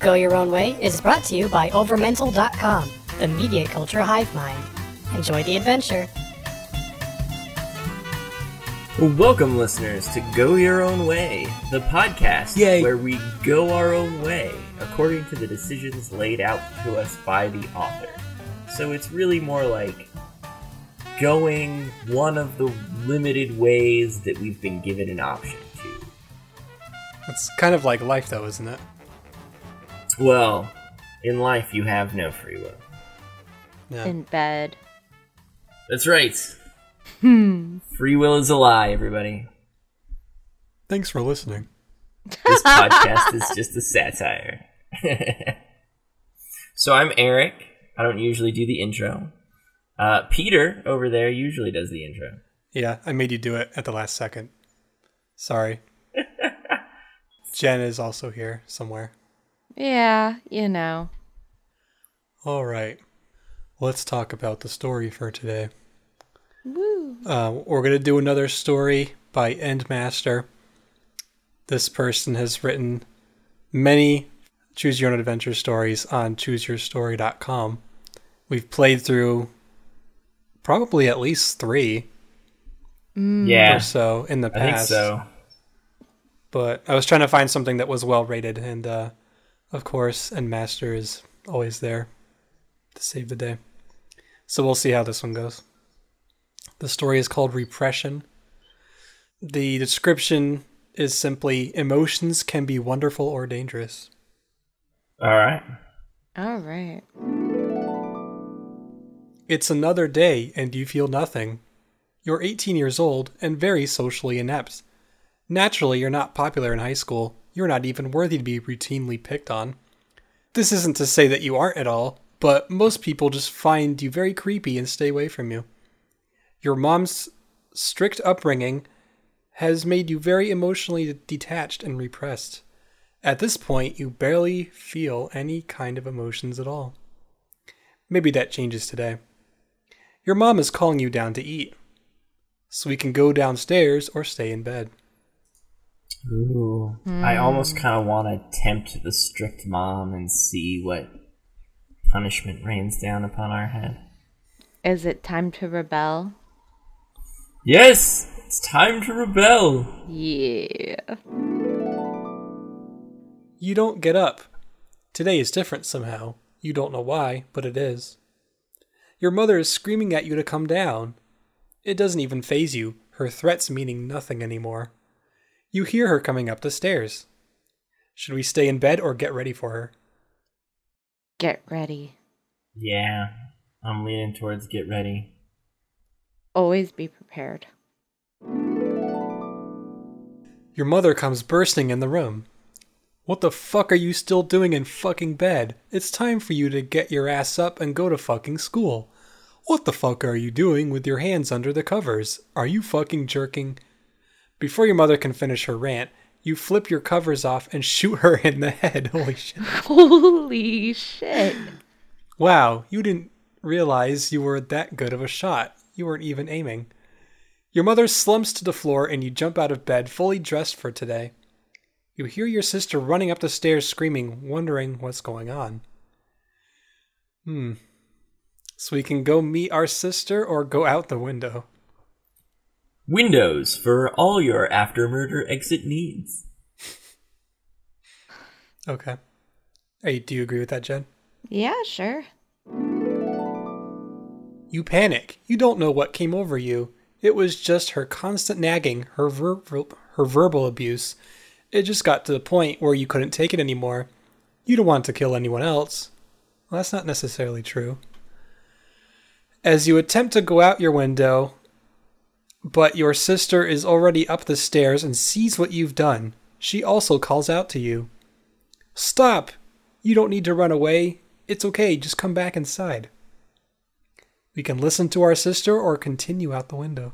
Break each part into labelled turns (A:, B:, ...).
A: Go Your Own Way is brought to you by Overmental.com, the media culture hive mind. Enjoy the adventure.
B: Welcome, listeners, to Go Your Own Way, the podcast
C: Yay.
B: where we go our own way according to the decisions laid out to us by the author. So it's really more like going one of the limited ways that we've been given an option to.
C: It's kind of like life, though, isn't it?
B: Well, in life, you have no free will.
C: Yeah.
D: in bed.
B: That's right. Hmm. Free will is a lie, everybody.
C: Thanks for listening.
B: This podcast is just a satire. so I'm Eric. I don't usually do the intro. Uh, Peter over there usually does the intro.
C: Yeah, I made you do it at the last second. Sorry. Jen is also here somewhere.
D: Yeah, you know.
C: All right. Let's talk about the story for today.
D: Woo.
C: Uh, we're going to do another story by Endmaster. This person has written many Choose Your Own Adventure stories on chooseyourstory.com. We've played through probably at least three
B: Yeah,
C: or so in the
B: I think
C: past.
B: so.
C: But I was trying to find something that was well rated, and uh, of course, Endmaster is always there to save the day. So we'll see how this one goes. The story is called Repression. The description is simply emotions can be wonderful or dangerous.
B: All right.
D: All right.
C: It's another day and you feel nothing. You're 18 years old and very socially inept. Naturally, you're not popular in high school. You're not even worthy to be routinely picked on. This isn't to say that you aren't at all, but most people just find you very creepy and stay away from you. Your mom's strict upbringing has made you very emotionally detached and repressed. At this point, you barely feel any kind of emotions at all. Maybe that changes today. Your mom is calling you down to eat. So we can go downstairs or stay in bed.
B: Ooh. I almost kind of want to tempt the strict mom and see what punishment rains down upon our head.
D: Is it time to rebel?
B: Yes, it's time to rebel.
D: Yeah.
C: You don't get up. Today is different somehow. You don't know why, but it is. Your mother is screaming at you to come down. It doesn't even phase you, her threats meaning nothing anymore. You hear her coming up the stairs. Should we stay in bed or get ready for her?
D: Get ready.
B: Yeah, I'm leaning towards get ready.
D: Always be prepared.
C: Your mother comes bursting in the room. What the fuck are you still doing in fucking bed? It's time for you to get your ass up and go to fucking school. What the fuck are you doing with your hands under the covers? Are you fucking jerking? Before your mother can finish her rant, you flip your covers off and shoot her in the head. Holy shit.
D: Holy shit.
C: Wow, you didn't realize you were that good of a shot. You weren't even aiming. Your mother slumps to the floor and you jump out of bed fully dressed for today. You hear your sister running up the stairs screaming, wondering what's going on. Hmm. So we can go meet our sister or go out the window.
B: Windows for all your after murder exit needs.
C: Okay. Hey, do you agree with that, Jen?
D: Yeah, sure.
C: You panic. You don't know what came over you. It was just her constant nagging, her ver- her verbal abuse. It just got to the point where you couldn't take it anymore. You don't want to kill anyone else. Well, that's not necessarily true. As you attempt to go out your window, but your sister is already up the stairs and sees what you've done, she also calls out to you. Stop! You don't need to run away. It's okay, just come back inside. We can listen to our sister or continue out the window.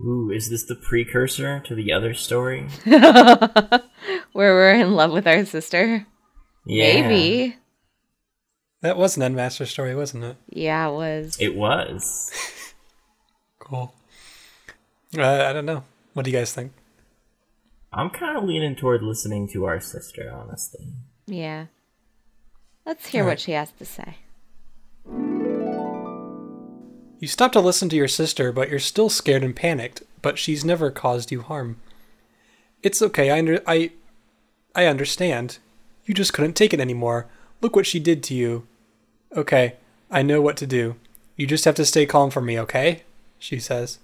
B: Ooh, is this the precursor to the other story?
D: Where we're in love with our sister.
B: Yeah,
D: Maybe.
C: That was an Endmaster story, wasn't it?
D: Yeah, it was.
B: It was.
C: Cool. Uh, I don't know. What do you guys think?
B: I'm kind of leaning toward listening to our sister, honestly.
D: Yeah. Let's hear
C: All
D: what she has to say.
C: You stop to listen to your sister, but you're still scared and panicked, but she's never caused you harm. It's okay, I under- I I understand. You just couldn't take it anymore. Look what she did to you. Okay, I know what to do. You just have to stay calm for me, okay? She says.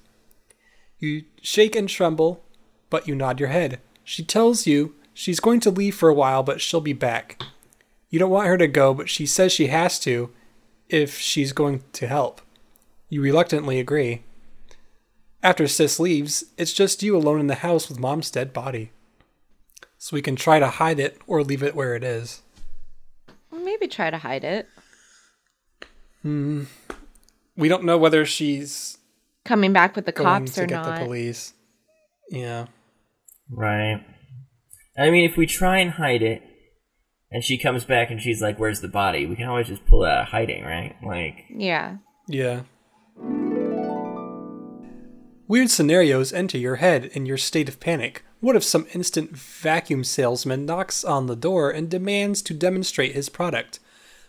C: You shake and tremble, but you nod your head. She tells you she's going to leave for a while, but she'll be back. You don't want her to go, but she says she has to if she's going to help. You reluctantly agree. After Sis leaves, it's just you alone in the house with Mom's dead body. So we can try to hide it or leave it where it is.
D: Maybe try to hide it. Hmm.
C: We don't know whether she's
D: Coming back with the
C: going
D: cops
C: to
D: or
C: get
D: not.
C: the police. Yeah.
B: Right. I mean, if we try and hide it, and she comes back and she's like, "Where's the body?" We can always just pull it out of hiding, right? Like,
D: Yeah.
C: Yeah. Weird scenarios enter your head in your state of panic. What if some instant vacuum salesman knocks on the door and demands to demonstrate his product?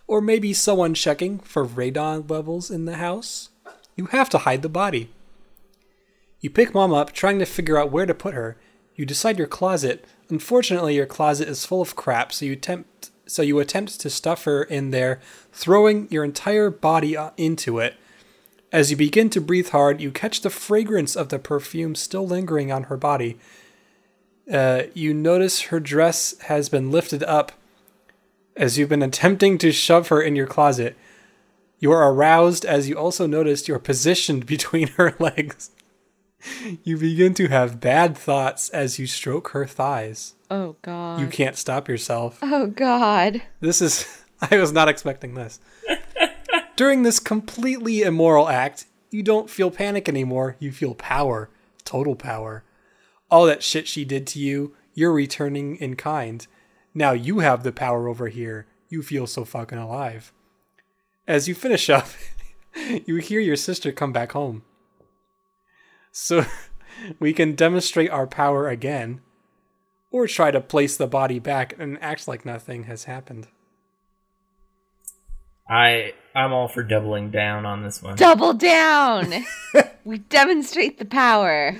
C: Or maybe someone checking for radon levels in the house? You have to hide the body. You pick mom up, trying to figure out where to put her. You decide your closet. Unfortunately, your closet is full of crap, so you attempt so you attempt to stuff her in there, throwing your entire body uh, into it. As you begin to breathe hard, you catch the fragrance of the perfume still lingering on her body. Uh, you notice her dress has been lifted up as you've been attempting to shove her in your closet. You are aroused as you also notice you're positioned between her legs. You begin to have bad thoughts as you stroke her thighs.
D: Oh god.
C: You can't stop yourself.
D: Oh god.
C: This is. I was not expecting this. During this completely immoral act, you don't feel panic anymore. You feel power. Total power. All that shit she did to you, you're returning in kind. Now you have the power over here. You feel so fucking alive. As you finish up, you hear your sister come back home. So we can demonstrate our power again, or try to place the body back and act like nothing has happened.
B: I I'm all for doubling down on this one.
D: Double down. we demonstrate the power.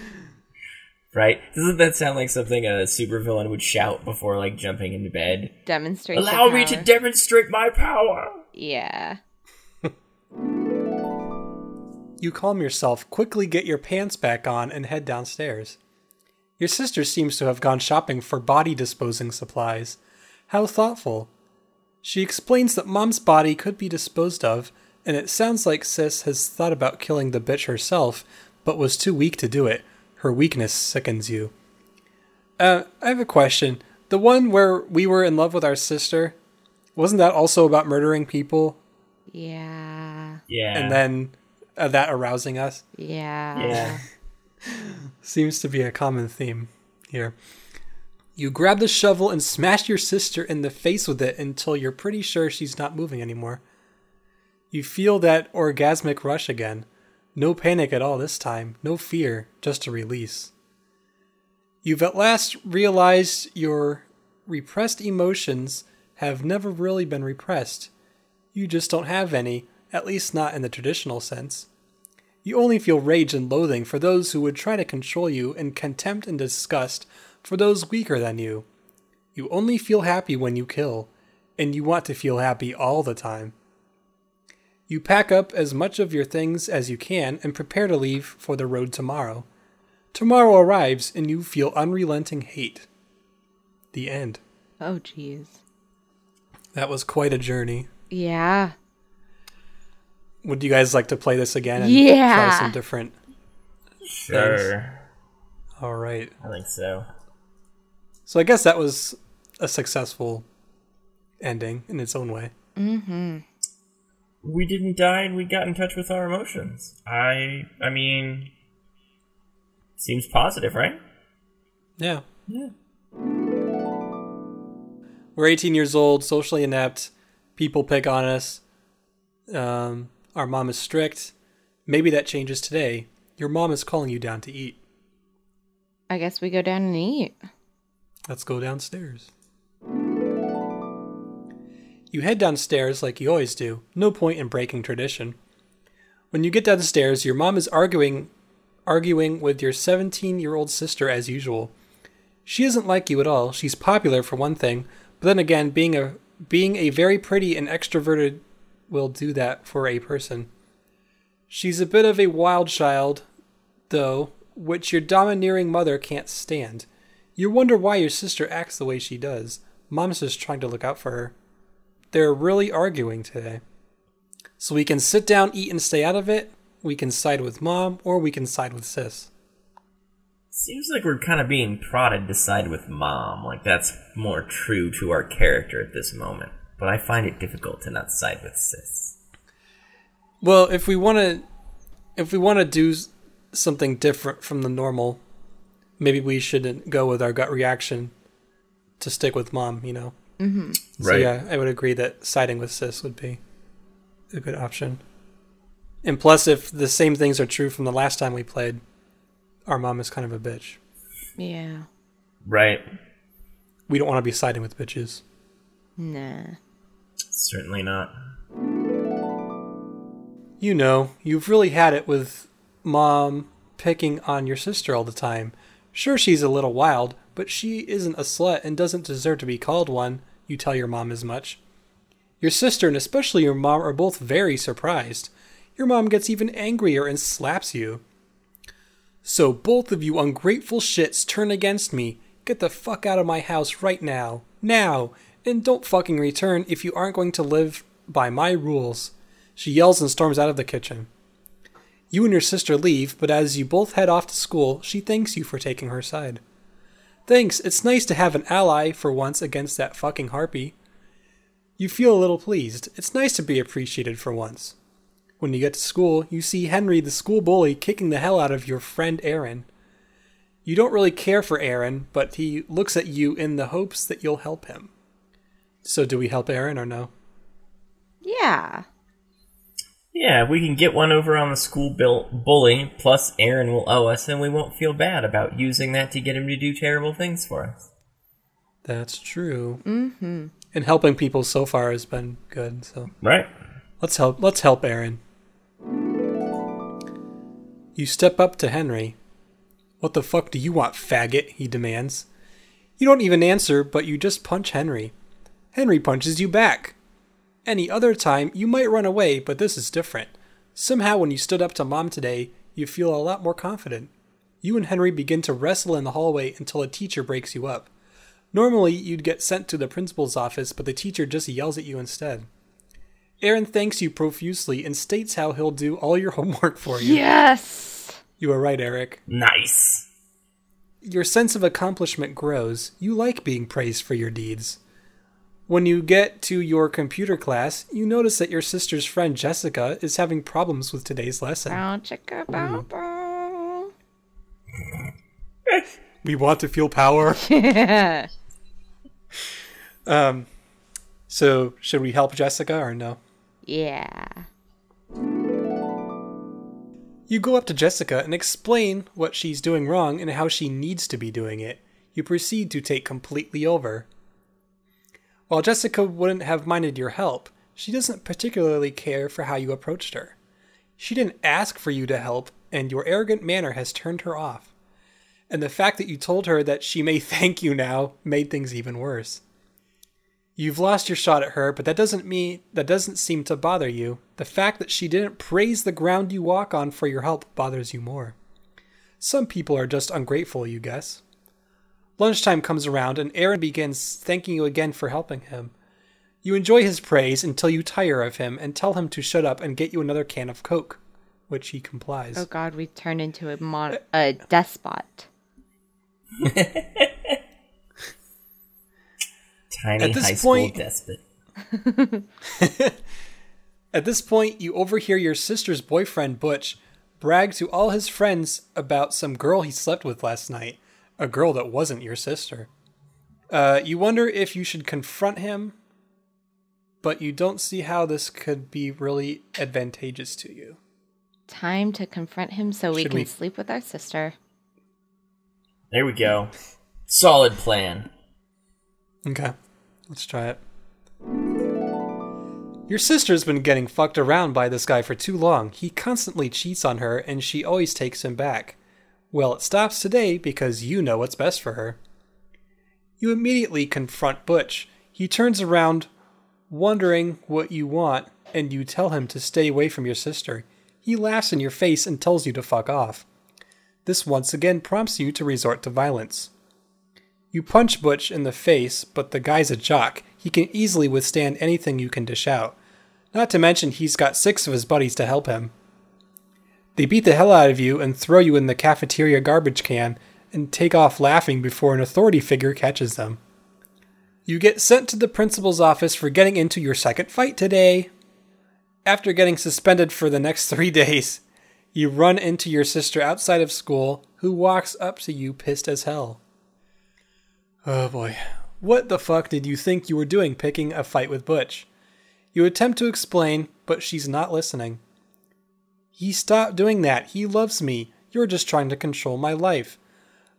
B: Right? Doesn't that sound like something a supervillain would shout before like jumping into bed?
D: Demonstrate the
B: Allow me to demonstrate my power.
D: Yeah.
C: You calm yourself, quickly get your pants back on, and head downstairs. Your sister seems to have gone shopping for body disposing supplies. How thoughtful. She explains that Mom's body could be disposed of, and it sounds like Sis has thought about killing the bitch herself, but was too weak to do it. Her weakness sickens you. Uh, I have a question. The one where we were in love with our sister, wasn't that also about murdering people
D: Yeah.
B: Yeah.
C: and then uh, that arousing us?
D: Yeah.
B: Yeah.
C: Seems to be a common theme here. You grab the shovel and smash your sister in the face with it until you're pretty sure she's not moving anymore. You feel that orgasmic rush again. No panic at all this time, no fear, just a release. You've at last realized your repressed emotions have never really been repressed. You just don't have any, at least not in the traditional sense. You only feel rage and loathing for those who would try to control you, and contempt and disgust for those weaker than you. You only feel happy when you kill, and you want to feel happy all the time. You pack up as much of your things as you can and prepare to leave for the road tomorrow. Tomorrow arrives, and you feel unrelenting hate. The end.
D: Oh jeez.
C: That was quite a journey.
D: Yeah.
C: Would you guys like to play this again and
D: Yeah.
C: try some different?
B: Sure.
C: All right.
B: I think so.
C: So I guess that was a successful ending in its own way. Mhm.
B: We didn't die and we got in touch with our emotions. I I mean seems positive, right?
C: Yeah.
B: Yeah.
C: We're 18 years old, socially inept. People pick on us. Um, our mom is strict. Maybe that changes today. Your mom is calling you down to eat.
D: I guess we go down and eat.
C: Let's go downstairs. You head downstairs like you always do, no point in breaking tradition. When you get downstairs, your mom is arguing arguing with your 17-year-old sister as usual. She isn't like you at all. She's popular for one thing, but then again, being a being a very pretty and extroverted will do that for a person. She's a bit of a wild child, though, which your domineering mother can't stand. You wonder why your sister acts the way she does. Mom's just trying to look out for her. They're really arguing today. So we can sit down, eat, and stay out of it. We can side with mom, or we can side with sis.
B: Seems like we're kind of being prodded to side with mom. Like that's more true to our character at this moment. But I find it difficult to not side with sis.
C: Well, if we want to, if we want to do something different from the normal, maybe we shouldn't go with our gut reaction to stick with mom. You know. Mm-hmm. So
B: Right.
C: yeah, I would agree that siding with sis would be a good option. And plus, if the same things are true from the last time we played, our mom is kind of a bitch.
D: Yeah.
B: Right.
C: We don't want to be siding with bitches.
D: Nah.
B: Certainly not.
C: You know, you've really had it with mom picking on your sister all the time. Sure, she's a little wild, but she isn't a slut and doesn't deserve to be called one. You tell your mom as much. Your sister and especially your mom are both very surprised. Your mom gets even angrier and slaps you. So both of you ungrateful shits turn against me. Get the fuck out of my house right now. Now! And don't fucking return if you aren't going to live by my rules. She yells and storms out of the kitchen. You and your sister leave, but as you both head off to school, she thanks you for taking her side. Thanks, it's nice to have an ally for once against that fucking harpy. You feel a little pleased. It's nice to be appreciated for once. When you get to school, you see Henry, the school bully, kicking the hell out of your friend Aaron. You don't really care for Aaron, but he looks at you in the hopes that you'll help him. So, do we help Aaron or no?
D: Yeah.
B: Yeah, we can get one over on the school bill bully, plus Aaron will owe us, and we won't feel bad about using that to get him to do terrible things for us.
C: That's true. Mm-hmm. And helping people so far has been good. So
B: Right?
C: let's help. Let's help Aaron. You step up to Henry. What the fuck do you want, faggot? He demands. You don't even answer, but you just punch Henry. Henry punches you back. Any other time, you might run away, but this is different. Somehow, when you stood up to Mom today, you feel a lot more confident. You and Henry begin to wrestle in the hallway until a teacher breaks you up. Normally, you'd get sent to the principal's office, but the teacher just yells at you instead. Aaron thanks you profusely and states how he'll do all your homework for you.
D: Yes.
C: You are right, Eric.
B: Nice.
C: Your sense of accomplishment grows. You like being praised for your deeds. When you get to your computer class, you notice that your sister's friend Jessica is having problems with today's lesson.
D: Bow chicka bow bow.
C: We want to feel power. Yeah. um, so should we help Jessica or no?
D: yeah.
C: You go up to Jessica and explain what she's doing wrong and how she needs to be doing it. You proceed to take completely over. While Jessica wouldn't have minded your help, she doesn't particularly care for how you approached her. She didn't ask for you to help, and your arrogant manner has turned her off. And the fact that you told her that she may thank you now made things even worse. You've lost your shot at her, but that doesn't mean that doesn't seem to bother you. The fact that she didn't praise the ground you walk on for your help bothers you more. Some people are just ungrateful, you guess. Lunchtime comes around and Aaron begins thanking you again for helping him. You enjoy his praise until you tire of him and tell him to shut up and get you another can of Coke, which he complies.
D: Oh God, we've turned into a mon- uh, a despot.
B: Tiny
C: At this
B: high school
C: point-
B: despot.
C: At this point, you overhear your sister's boyfriend, Butch, brag to all his friends about some girl he slept with last night, a girl that wasn't your sister. Uh, you wonder if you should confront him, but you don't see how this could be really advantageous to you.
D: Time to confront him so we
C: Should
D: can
C: we-
D: sleep with our sister.
B: There we go. Solid plan.
C: Okay, let's try it. Your sister's been getting fucked around by this guy for too long. He constantly cheats on her, and she always takes him back. Well, it stops today because you know what's best for her. You immediately confront Butch. He turns around, wondering what you want, and you tell him to stay away from your sister. He laughs in your face and tells you to fuck off. This once again prompts you to resort to violence. You punch Butch in the face, but the guy's a jock. He can easily withstand anything you can dish out. Not to mention, he's got six of his buddies to help him. They beat the hell out of you and throw you in the cafeteria garbage can and take off laughing before an authority figure catches them. You get sent to the principal's office for getting into your second fight today. After getting suspended for the next three days, you run into your sister outside of school, who walks up to you pissed as hell. Oh boy. What the fuck did you think you were doing picking a fight with Butch? You attempt to explain, but she's not listening. He stopped doing that. He loves me. You're just trying to control my life.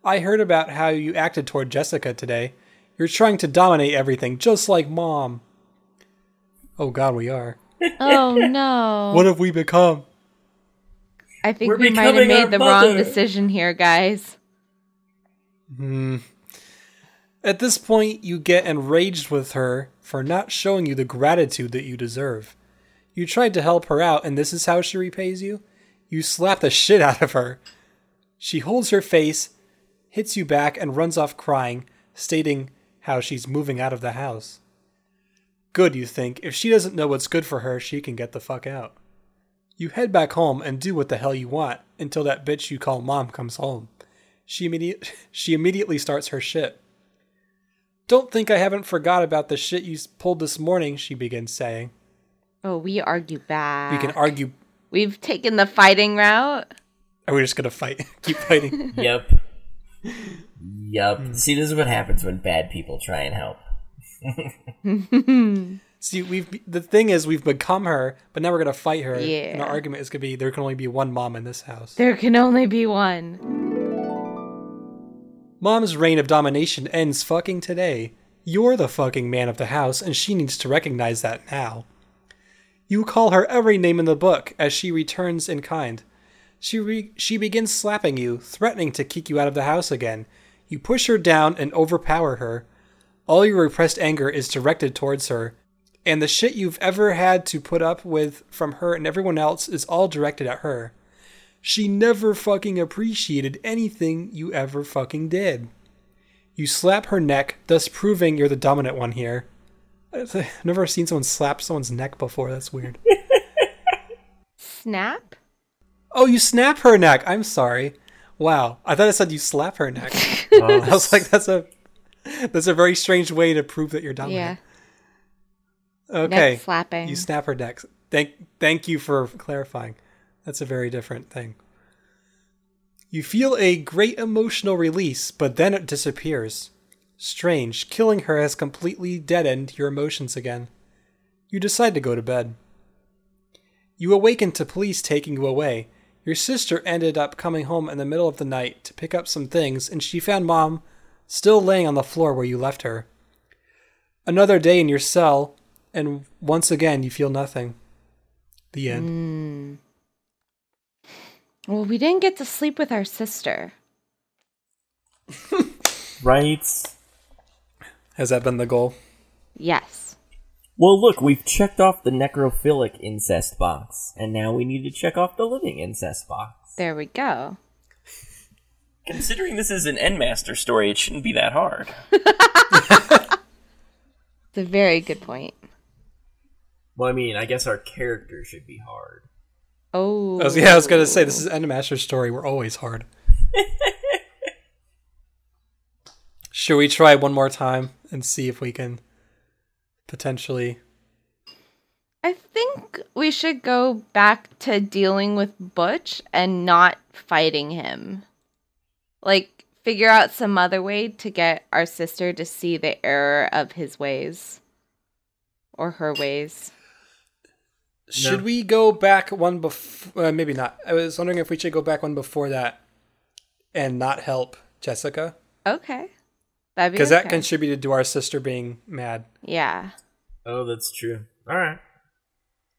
C: I heard about how you acted toward Jessica today. You're trying to dominate everything, just like mom. Oh god, we are.
D: Oh no.
C: What have we become?
D: I think
B: We're
D: we might have made
B: our
D: the wrong decision here, guys.
C: Hmm. At this point, you get enraged with her for not showing you the gratitude that you deserve. You tried to help her out, and this is how she repays you? You slap the shit out of her. She holds her face, hits you back, and runs off crying, stating how she's moving out of the house. Good, you think. If she doesn't know what's good for her, she can get the fuck out. You head back home and do what the hell you want until that bitch you call mom comes home. She immediate she immediately starts her shit. Don't think I haven't forgot about the shit you pulled this morning, she begins saying.
D: Oh, we argue back.
C: We can argue.
D: We've taken the fighting route.
C: Are we just gonna fight? Keep fighting.
B: Yep. Yep. Hmm. See, this is what happens when bad people try and help.
C: See, we've the thing is we've become her, but now we're gonna fight her. And
D: Yeah.
C: our argument is gonna be there can only be one mom in this house.
D: There can only be one.
C: Mom's reign of domination ends fucking today. You're the fucking man of the house, and she needs to recognize that now. You call her every name in the book as she returns in kind. She re- she begins slapping you, threatening to kick you out of the house again. You push her down and overpower her. All your repressed anger is directed towards her, and the shit you've ever had to put up with from her and everyone else is all directed at her. She never fucking appreciated anything you ever fucking did. You slap her neck, thus proving you're the dominant one here. I've never seen someone slap someone's neck before. That's weird.
D: Snap?
C: oh, you snap her neck. I'm sorry. Wow, I thought it said you slap her neck.
B: Oh,
C: I was like, that's a that's a very strange way to prove that you're
D: Yeah.
C: Okay,
D: Neck slapping.
C: you snap her neck. Thank thank you for clarifying. That's a very different thing. You feel a great emotional release, but then it disappears. Strange, killing her has completely deadened your emotions again. You decide to go to bed. You awaken to police taking you away. Your sister ended up coming home in the middle of the night to pick up some things, and she found mom still laying on the floor where you left her. Another day in your cell, and once again you feel nothing. The end. Hmm.
D: Well, we didn't get to sleep with our sister.
B: right.
C: Has that been the goal?
D: Yes.
B: Well, look, we've checked off the necrophilic incest box, and now we need to check off the living incest box.
D: There we go.
E: Considering this is an Endmaster story, it shouldn't be that hard.
D: It's a very good point.
B: Well, I mean, I guess our character should be hard.
D: Oh.
C: I was, yeah, I was gonna say this is Endmaster's story. We're always hard. Should we try one more time and see if we can potentially?
D: I think we should go back to dealing with Butch and not fighting him. Like, figure out some other way to get our sister to see the error of his ways or her ways.
C: Should
B: No.
C: we go back one before? Uh, maybe not. I was wondering if we should go back one before that and not help Jessica
D: Okay. That'd be
C: because that contributed to our sister being mad.
D: Yeah.
B: Oh, that's true. All right.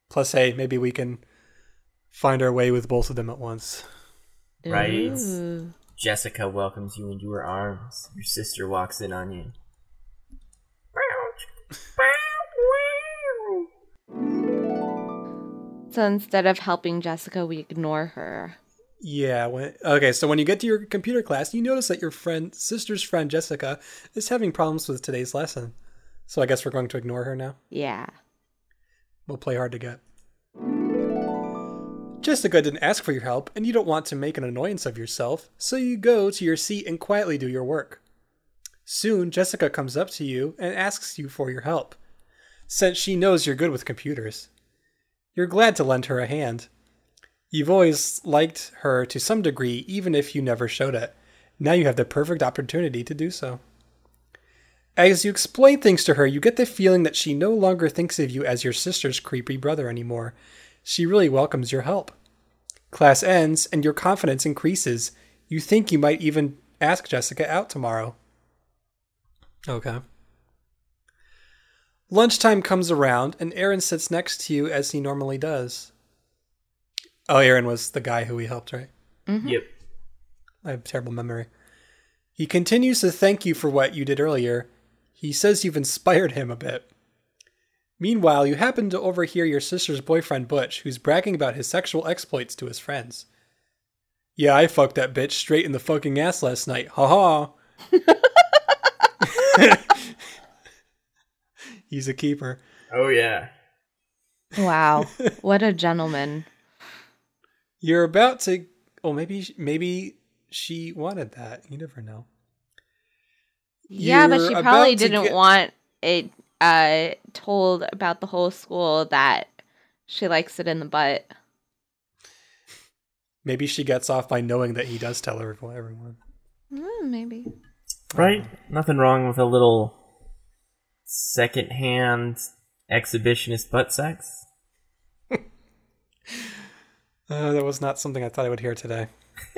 C: Plus, hey, maybe we can find our way with both of them at once.
B: Right.
D: Ooh.
B: Jessica welcomes you into her arms. Your sister walks in on you.
D: So instead of helping Jessica, we ignore her.
C: Yeah. When, okay. So when you get to your computer class, you notice that your friend, sister's friend Jessica, is having problems with today's lesson. So I guess we're going to ignore her now.
D: Yeah.
C: We'll play hard to get. Jessica didn't ask for your help, and you don't want to make an annoyance of yourself, so you go to your seat and quietly do your work. Soon, Jessica comes up to you and asks you for your help, since she knows you're good with computers. You're glad to lend her a hand. You've always liked her to some degree, even if you never showed it. Now you have the perfect opportunity to do so. As you explain things to her, you get the feeling that she no longer thinks of you as your sister's creepy brother anymore. She really welcomes your help. Class ends, and your confidence increases. You think you might even ask Jessica out tomorrow. Okay. Lunchtime comes around, and Aaron sits next to you as he normally does. Oh, Aaron was the guy who we helped, right? Mm-hmm.
B: Yep.
C: I have terrible memory. He continues to thank you for what you did earlier. He says you've inspired him a bit. Meanwhile, you happen to overhear your sister's boyfriend Butch, who's bragging about his sexual exploits to his friends. Yeah, I fucked that bitch straight in the fucking ass last night. Ha ha. He's a keeper.
B: Oh yeah.
D: Wow. what a gentleman.
C: You're about to. Oh, maybe maybe she wanted that. You never know.
D: Yeah, but
C: You're
D: she probably didn't
C: get-
D: want it uh told about the whole school that she likes it in the butt.
C: Maybe she gets off by knowing that he does tell everyone. everyone.
D: Mm, maybe.
B: Right? Nothing wrong with a little second-hand exhibitionist butt sex.
C: Uh, that was not something I thought I would hear today.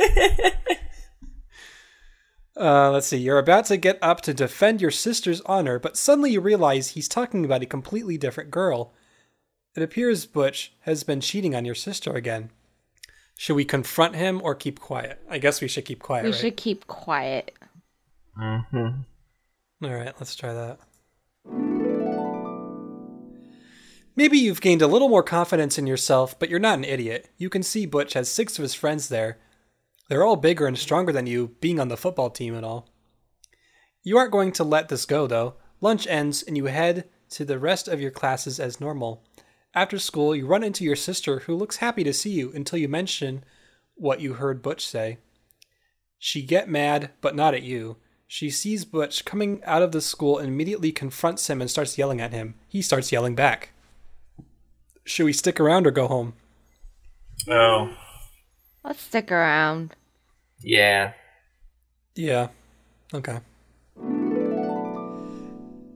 C: uh, let's see. You're about to get up to defend your sister's honor, but suddenly you realize he's talking about a completely different girl. It appears Butch has been cheating on your sister again. Should we confront him or keep quiet? I guess we should keep quiet.
D: we
C: right?
D: should keep quiet.
B: Mm-hmm.
C: All right, let's try that. Maybe you've gained a little more confidence in yourself, but you're not an idiot. You can see Butch has six of his friends there. They're all bigger and stronger than you, being on the football team and all. You aren't going to let this go, though. Lunch ends, and you head to the rest of your classes as normal. After school, you run into your sister, who looks happy to see you until you mention what you heard Butch say. She get mad, but not at you. She sees Butch coming out of the school and immediately confronts him and starts yelling at him. He starts yelling back. Should we stick around or go home?
B: Oh.
D: Let's stick around.
B: Yeah.
C: Yeah. Okay.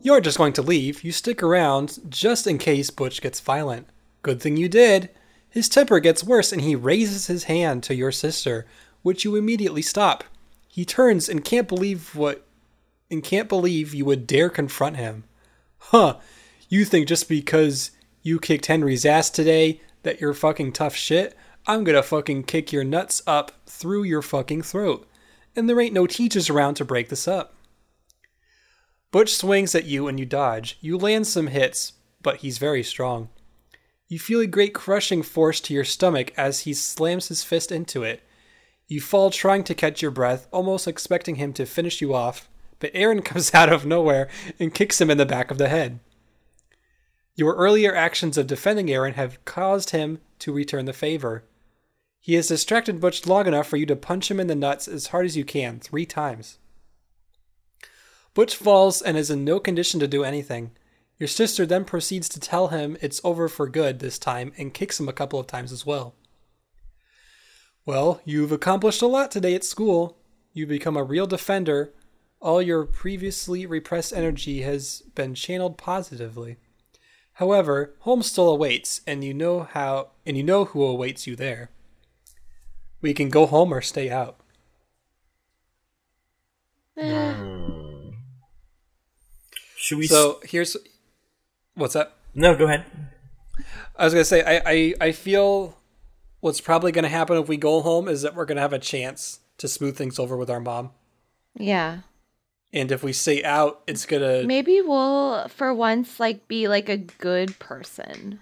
C: You're just going to leave. You stick around just in case Butch gets violent. Good thing you did. His temper gets worse and he raises his hand to your sister, which you immediately stop. He turns and can't believe what and can't believe you would dare confront him. Huh. You think just because you kicked Henry's ass today that you're fucking tough shit? I'm gonna fucking kick your nuts up through your fucking throat. And there ain't no teachers around to break this up. Butch swings at you and you dodge. You land some hits, but he's very strong. You feel a great crushing force to your stomach as he slams his fist into it. You fall trying to catch your breath, almost expecting him to finish you off, but Aaron comes out of nowhere and kicks him in the back of the head. Your earlier actions of defending Aaron have caused him to return the favor. He has distracted Butch long enough for you to punch him in the nuts as hard as you can, three times. Butch falls and is in no condition to do anything. Your sister then proceeds to tell him it's over for good this time and kicks him a couple of times as well. Well, you've accomplished a lot today at school. You've become a real defender. All your previously repressed energy has been channeled positively. However, home still awaits, and you know how and you know who awaits you there. We can go home or stay out. Hmm.
B: Should we?
C: So here's what's that?
B: no, go ahead.
C: I was gonna say I, I, I feel what's probably gonna happen if we go home is that we're gonna have a chance to smooth things over with our mom.
D: Yeah.
C: And if we stay out, it's gonna
D: Maybe we'll for once like be like a good person.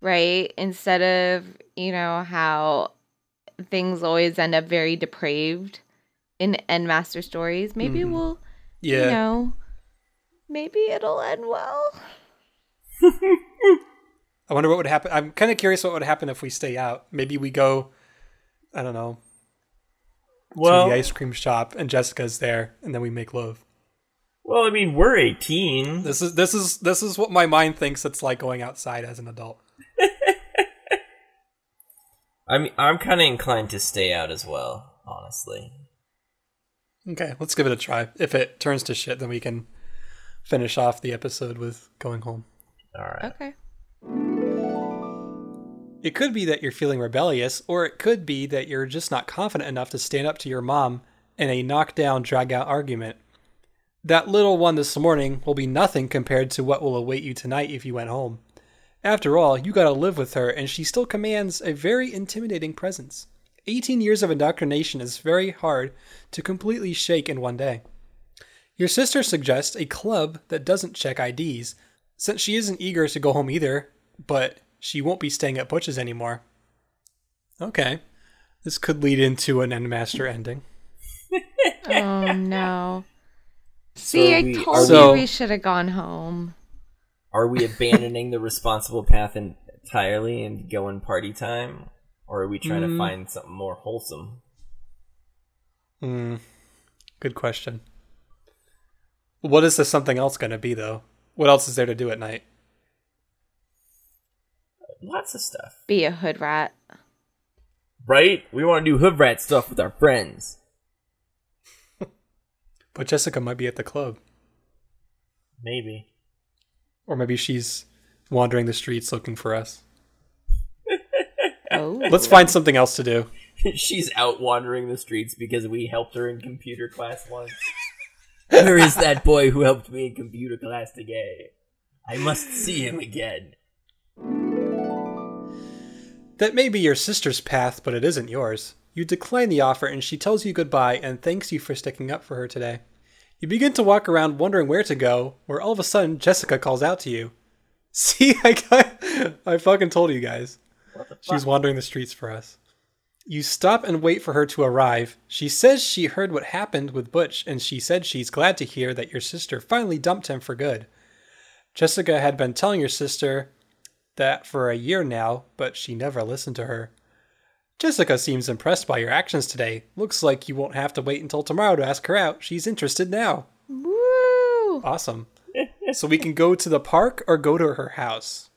D: Right? Instead of, you know, how things always end up very depraved in Endmaster stories. Maybe
C: Mhm.
D: we'll
C: yeah.
D: you know maybe it'll end well.
C: I wonder what would happen. I'm kind of curious what would happen if we stay out. Maybe we go, I don't know, to the ice cream shop and Jessica's there, and then we make love.
F: well, I mean, we're 18.
C: This is this is this is what my mind thinks it's like going outside as an adult.
B: I mean, I'm kind of inclined to stay out as well, honestly.
C: Okay, let's give it a try. If it turns to shit, then we can finish off the episode with going home.
F: All right.
D: Okay.
C: It could be that you're feeling rebellious, or it could be that you're just not confident enough to stand up to your mom in a knockdown, drag out argument. That little one this morning will be nothing compared to what will await you tonight if you went home. After all, you gotta live with her, and she still commands a very intimidating presence. 18 years of indoctrination is very hard to completely shake in one day. Your sister suggests a club that doesn't check IDs, since she isn't eager to go home either, but she won't be staying at Butch's anymore. Okay. This could lead into an Endmaster ending.
D: Oh no.
B: So
D: See, I
B: we-
D: told you we should have gone home.
B: Are we abandoning the responsible path entirely and going party time? Or are we trying to
C: Mm.
B: find something more wholesome?
C: Hmm. Good question. What is this something else going to be, though? What else is there to do at night?
B: Lots of stuff.
D: Be a hood rat.
B: Right? We want to do hood rat stuff with our friends.
C: But Jessica might be at the club.
B: Maybe.
C: Or maybe she's wandering the streets looking for us.
D: Oh.
C: Let's find something else to do.
B: She's out wandering the streets because we helped her in computer class once. Where is that boy who helped me in computer class today? I must see him again.
C: That may be your sister's path, but it isn't yours. You decline the offer, and she tells you goodbye and thanks you for sticking up for her today. You begin to walk around wondering where to go, where all of a sudden Jessica calls out to you. See, I got, I fucking told you guys. She's wandering the streets for us. You stop and wait for her to arrive. She says she heard what happened with Butch, and she said she's glad to hear that your sister finally dumped him for good. Jessica had been telling your sister that for a year now, but she never listened to her. Jessica seems impressed by your actions today. Looks like you won't have to wait until tomorrow to ask her out. She's interested now.
D: Woo!
C: Awesome. so we can go to the park or go to her house.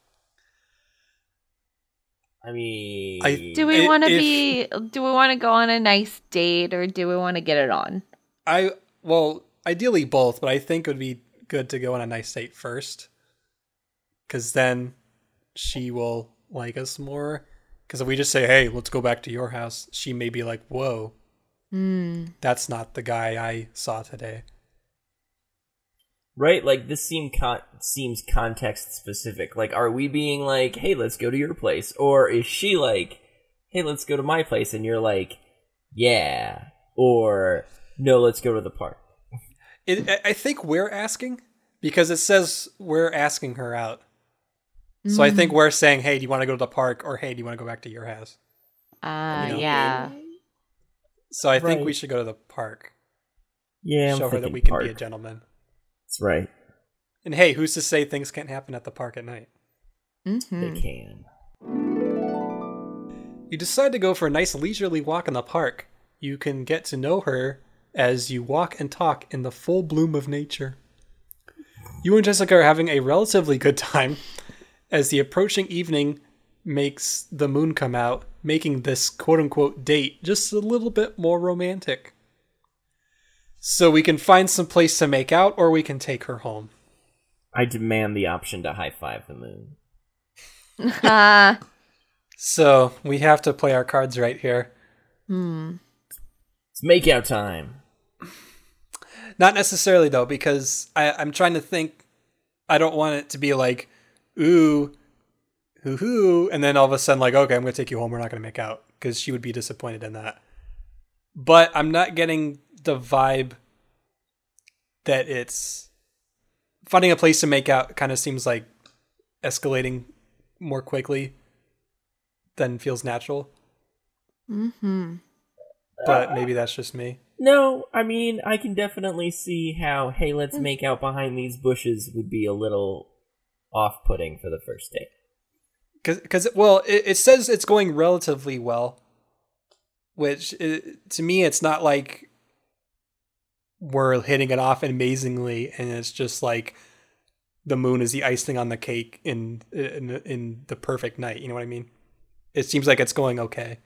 B: I mean,
C: I-
D: Do we want to be? Do we want to go on a nice date, or do we want to get it on?
C: I well, ideally both, but I think it would be good to go on a nice date first, because then she will like us more. Because if we just say, "Hey, let's go back to your house," she may be like, "Whoa,
D: Hmm.
C: that's not the guy I saw today."
B: right? Like this seem con- seems context specific. Like, are we being like, "Hey, let's go to your place," or is she like, "Hey, let's go to my place," and you're like, "Yeah," or "No, let's go to the park."
C: It, I- I think we're asking because it says we're asking her out. So I think we're saying, "Hey, do you want to go to the park?" or "Hey, do you want to go back to your house?"
D: Uh,
C: You know.
D: yeah.
C: So I think we should go to the park.
B: Yeah, I'm
C: Show her that we can
B: park.
C: be a gentleman.
B: That's right.
C: And hey, who's to say things can't happen at the park at night?
B: They
D: hmm They
B: can.
C: You decide to go for a nice leisurely walk in the park. You can get to know her as you walk and talk in the full bloom of nature. You and Jessica are having a relatively good time as the approaching evening makes the moon come out, making this quote unquote date just a little bit more romantic. So we can find some place to make out or we can take her home.
B: I demand the option to high five the moon.
D: Uh,
C: So we have to play our cards right here.
D: hmm.
B: It's makeout time.
C: Not necessarily though, because I, I'm trying to think. I don't want it to be like, "Ooh, hoo hoo, and then all of a sudden, like, okay, I'm going to take you home. We're not going to make out because she would be disappointed in that. But I'm not getting the vibe that it's finding a place to make out kind of seems like escalating more quickly than feels natural.
D: Mm-hmm.
C: But maybe that's just me.
B: No, I mean, I can definitely see how, hey, let's make out behind these bushes would be a little off putting for the first date.
C: because well it, it says it's going relatively well which i to me it's not like we're hitting it off amazingly and it's just like the moon is the icing on the cake in in, in the perfect night you know what i mean it seems like it's going okay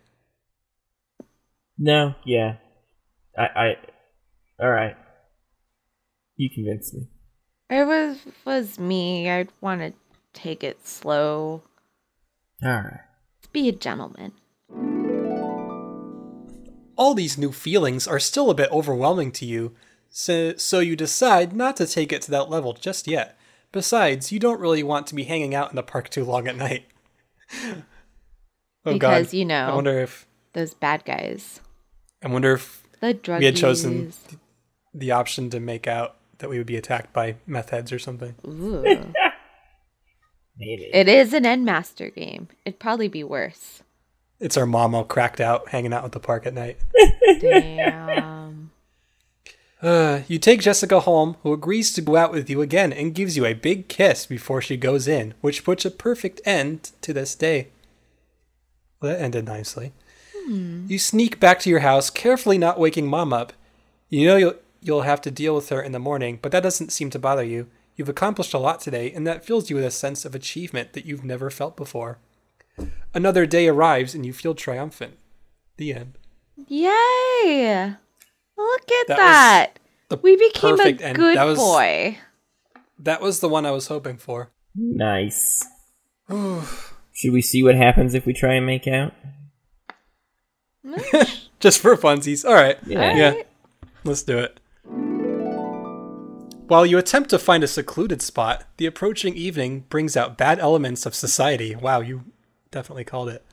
B: No, yeah. I, I, alright. You convinced me.
D: It was was me. I'd want to take it slow.
B: Alright.
D: Be a gentleman.
C: all these new feelings are still a bit overwhelming to you so, so you decide not to take it to that level just yet besides you don't really want to be hanging out in the park too long at night oh
D: Because,
C: god
D: you know-
C: i wonder if
D: Those bad guys.
C: i wonder if
D: The drug
C: we had chosen the option to make out that we would be attacked by meth heads or something
D: Ooh.
B: Maybe.
D: it is an Endmaster game. It'd probably be worse.
C: it's our mom all cracked out hanging out at the park at night
D: Damn.
C: Uh, you take Jessica home, who agrees to go out with you again and gives you a big kiss before she goes in, which puts a perfect end to this day. Well, that ended nicely. You sneak back to your house, carefully not waking mom up. You know you'll you'll have to deal with her in the morning, but that doesn't seem to bother you. You've accomplished a lot today, and that fills you with a sense of achievement that you've never felt before. Another day arrives, and you feel triumphant. The end.
D: Yay! Look at
C: That was
D: that. We became a
C: perfect end.
D: good
C: That was-
D: boy.
C: That was the one I was hoping for.
B: Nice. Should we see what happens if we try and make out?
C: Just for funsies. All right.
B: Yeah.
C: Yeah. Let's do it. While you attempt to find a secluded spot, the approaching evening brings out bad elements of society. Wow, you definitely called it.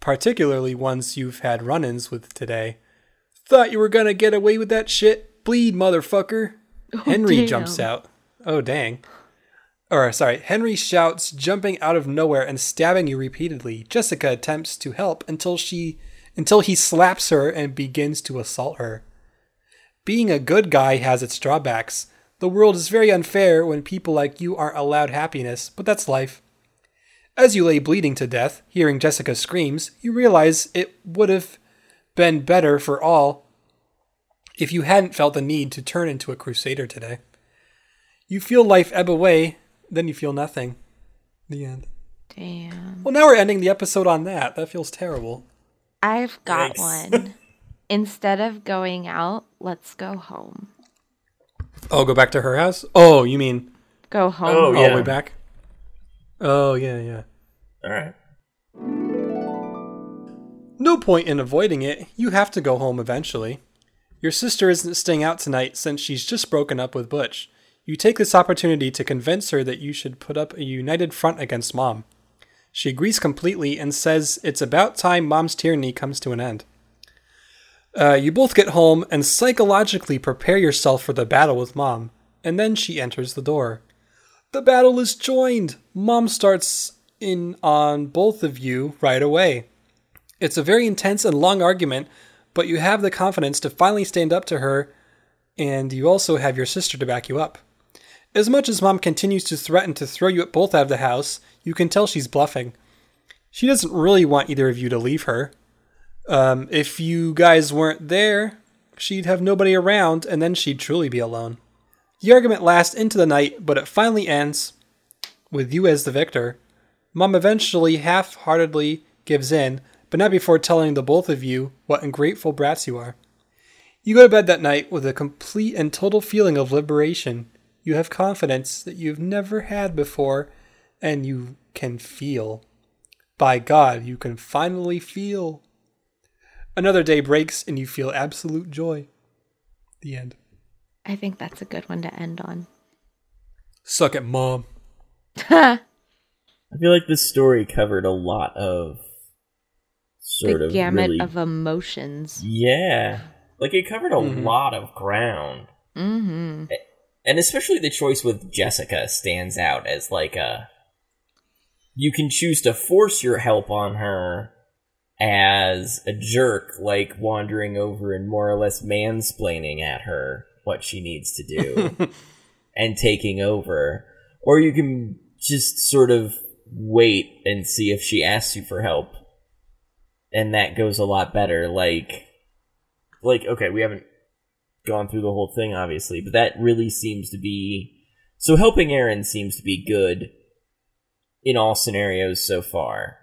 C: Particularly ones you've had run ins with today. Thought you were gonna get away with that shit? Bleed, motherfucker. Oh, Henry
D: damn.
C: jumps out. Oh, dang. Or, sorry, Henry shouts, jumping out of nowhere and stabbing you repeatedly. Jessica attempts to help until she until he slaps her and begins to assault her. Being a good guy has its drawbacks. The world is very unfair when people like you aren't allowed happiness, but that's life. As you lay bleeding to death, hearing Jessica's screams, you realize it would have been better for all if you hadn't felt the need to turn into a crusader today. You feel life ebb away, then you feel nothing. The end.
D: Damn.
C: Well, now we're ending the episode on that. That feels terrible.
D: I've got
B: Yikes.
D: one. Instead of going out, let's go home.
C: Oh, go back to her house? Oh, you mean
D: Go home.
B: Oh,
C: all the way back? Oh, yeah, yeah.
B: Alright.
C: No point in avoiding it. You have to go home eventually. Your sister isn't staying out tonight since she's just broken up with Butch. You take this opportunity to convince her that you should put up a united front against Mom. She agrees completely and says it's about time Mom's tyranny comes to an end. Uh, you both get home and psychologically prepare yourself for the battle with Mom, and then she enters the door. The battle is joined! Mom starts in on both of you right away. It's a very intense and long argument, but you have the confidence to finally stand up to her, and you also have your sister to back you up. As much as mom continues to threaten to throw you both out of the house, you can tell she's bluffing. She doesn't really want either of you to leave her. Um, if you guys weren't there, she'd have nobody around, and then she'd truly be alone. The argument lasts into the night, but it finally ends with you as the victor. Mom eventually half heartedly gives in, but not before telling the both of you what ungrateful brats you are. You go to bed that night with a complete and total feeling of liberation. You have confidence that you've never had before, and you can feel. By God, you can finally feel. Another day breaks, and you feel absolute joy. The end.
D: I think that's a good one to end on.
C: Suck it, Mom.
B: I feel like this story covered a lot of sort
D: the
B: of
D: gamut
B: really,
D: of emotions.
B: yeah, like it covered a
C: Mhm.
B: lot of ground,
D: Mm-hmm.
B: and especially the choice with Jessica stands out as like a. You can choose to force your help on her as a jerk, like wandering over and more or less mansplaining at her what she needs to do. and taking over. Or you can just sort of wait and see if she asks you for help. And that goes a lot better. Like, like, okay, we haven't gone through the whole thing, obviously, but that really seems to be. So helping Aaron seems to be good in all scenarios so far.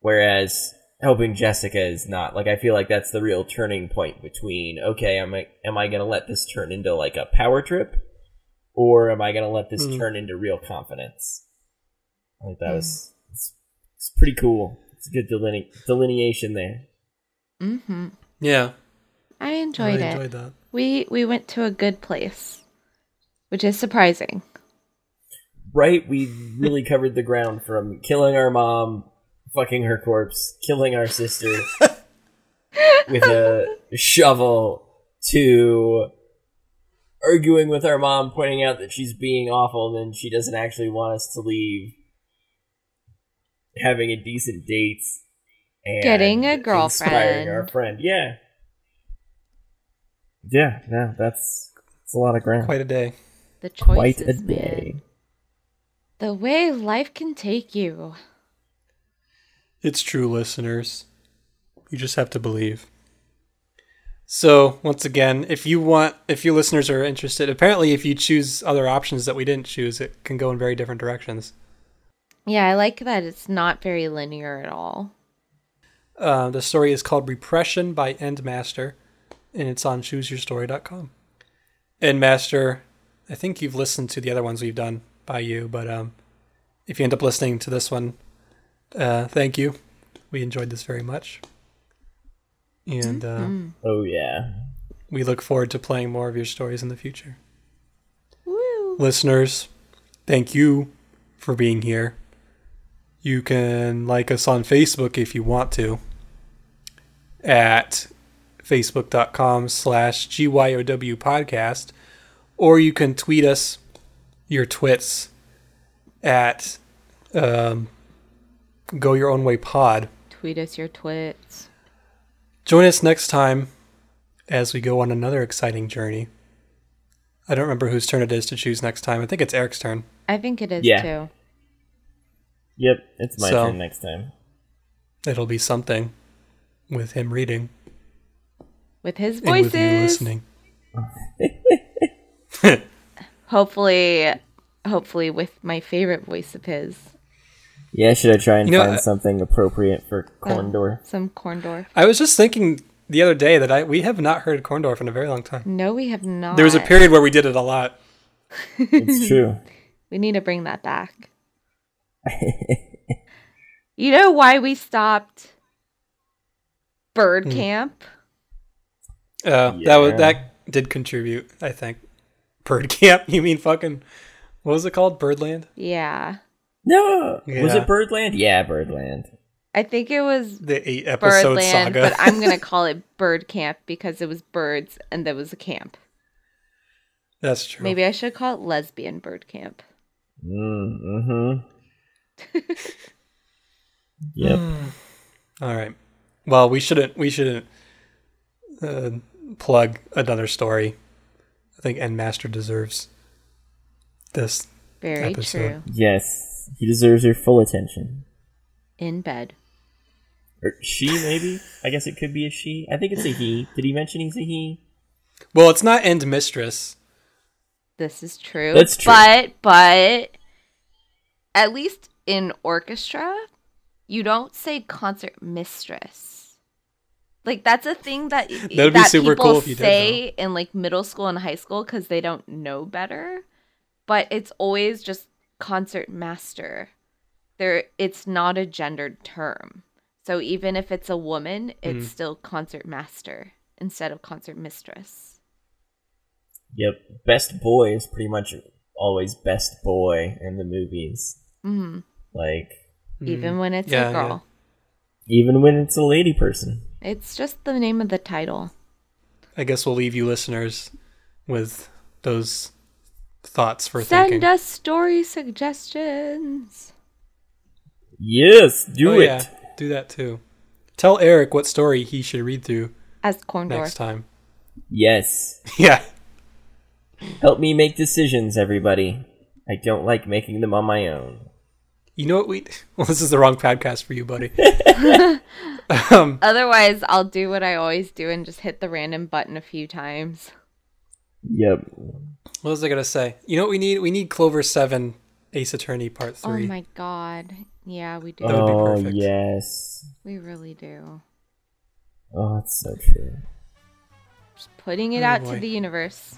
B: Whereas helping Jessica is not. Like, I feel like that's the real turning point between, okay, am I, am I gonna let this turn into like a power trip? or am I going to let this
C: Mhm.
B: turn into real confidence? I think that was it's, it's pretty cool. It's a good deline- delineation there.
D: Mm-hmm.
C: Yeah,
D: I
C: I
D: enjoyed it.
C: enjoyed that.
D: We we went to a good place, which is surprising.
B: Right? We really covered the ground from killing our mom, fucking her corpse, killing our sister with a shovel, to arguing with our mom, pointing out that she's being awful and then she doesn't actually want us to leave, having a decent date, and
D: Getting a girlfriend,
B: inspiring
D: girlfriend.
B: our friend. Yeah, yeah, no, that's it's a lot of ground.
C: Quite a day.
D: The
B: Quite a day.
D: man. The way life can take you.
C: It's true, listeners. You just have to believe. So, once again, if you want, if you listeners are interested, apparently, if you choose other options that we didn't choose, it can go in very different directions.
D: Yeah, I like that it's not very linear at all.
C: Uh, the story is called Repression by Endmaster, and it's on chooseyourstory.com. Endmaster, I think you've listened to the other ones we've done by you, but um, if you end up listening to this one, uh, thank you. We enjoyed this very much. And uh,
B: Oh yeah.
C: we look forward to playing more of your stories in the future.
D: Woo!
C: Listeners, thank you for being here. You can like us on Facebook if you want to at facebook.com slash GYOW podcast, or you can tweet us your twits at um, Go Your Own Way Pod.
D: Tweet us your twits.
C: Join us next time as we go on another exciting journey. I don't remember whose turn it is to choose next time. I think it's Eric's turn.
D: I think it is
B: Yeah.
D: too.
B: Yep, it's my
C: So-
B: turn next time.
C: It'll be something with him reading
D: With his
C: and with you
D: voices.
C: listening.
D: Hopefully hopefully with my favorite voice of his.
B: Yeah, should I try and
C: You know,
B: find
C: I-
B: something appropriate for Corndor?
D: Some Corndorf.
C: I was just thinking the other day that I we have not heard Corndorf in a very long time.
D: No, we have not.
C: There was a period where we did it a lot.
B: It's true.
D: We need to bring that back. you know why we stopped bird
C: Hmm.
D: camp?
C: Uh, That was that did contribute, I think. Bird camp? You mean fucking? What was it called? Birdland?
D: Yeah.
B: No, was it Birdland? Yeah, Birdland.
D: I think it was
C: The eight episode
D: Birdland,
C: saga.
D: but I'm gonna call it bird camp because it was birds and there was a camp.
C: That's true.
D: Maybe I should call it lesbian bird camp.
B: Mm, mm-hmm. yep.
C: All right. Well, we shouldn't. We shouldn't uh, plug another story. I think Endmaster deserves this.
D: Very
C: Episode.
D: true.
B: Yes, he deserves your full attention.
D: In bed.
B: Or she, maybe? I guess it could be a she. I think it's a he. Did he mention he's a he?
C: Well, it's not End Mistress.
D: This is true.
B: That's true.
D: But but at least in orchestra, you don't say concert mistress. Like that's a thing that
C: That'd be
D: that
C: super
D: people
C: cool if you did,
D: say in like middle school and high school because they don't know better. But it's always just concert master. There, it's not a gendered term. So even if it's a woman, it's
C: Mm.
D: still concert master instead of concert mistress.
B: Yep. Best boy is pretty much always best boy in the movies.
D: hmm
B: Like,
D: even when it's
C: Yeah,
D: a
C: yeah.
D: girl.
B: even when it's a lady person.
D: It's just the name of the title.
C: I guess we'll leave you listeners with those thoughts for
D: Send
C: thinking.
D: us story suggestions.
B: Yes, do
C: oh,
B: it.
C: yeah, do that too. Tell Eric what story he should read through
D: As Corndor.
C: next time.
B: Yes.
C: Yeah.
B: Help me make decisions, everybody. I don't like making them on my own.
C: You know what we? Well, this is the wrong podcast for you, buddy. um,
D: Otherwise, I'll do what I always do and just hit the random button a few times.
B: Yep.
C: What was I gonna say? You know what we need? We need Clover Seven, Ace Attorney Part oh Three.
D: Oh my god. Yeah, we do.
C: That would be
B: oh,
C: perfect.
B: yes.
D: We really do.
B: Oh, that's so true.
D: Just putting it
C: Oh,
D: out
C: boy.
D: to the universe.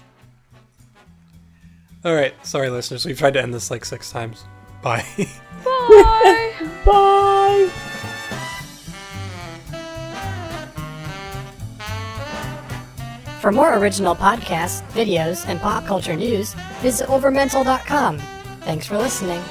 C: All right, sorry, listeners. We've tried to end this like six times. Bye.
D: Bye.
B: Bye!
A: For more original podcasts, videos, and pop culture news, visit overmental.com. Thanks for listening.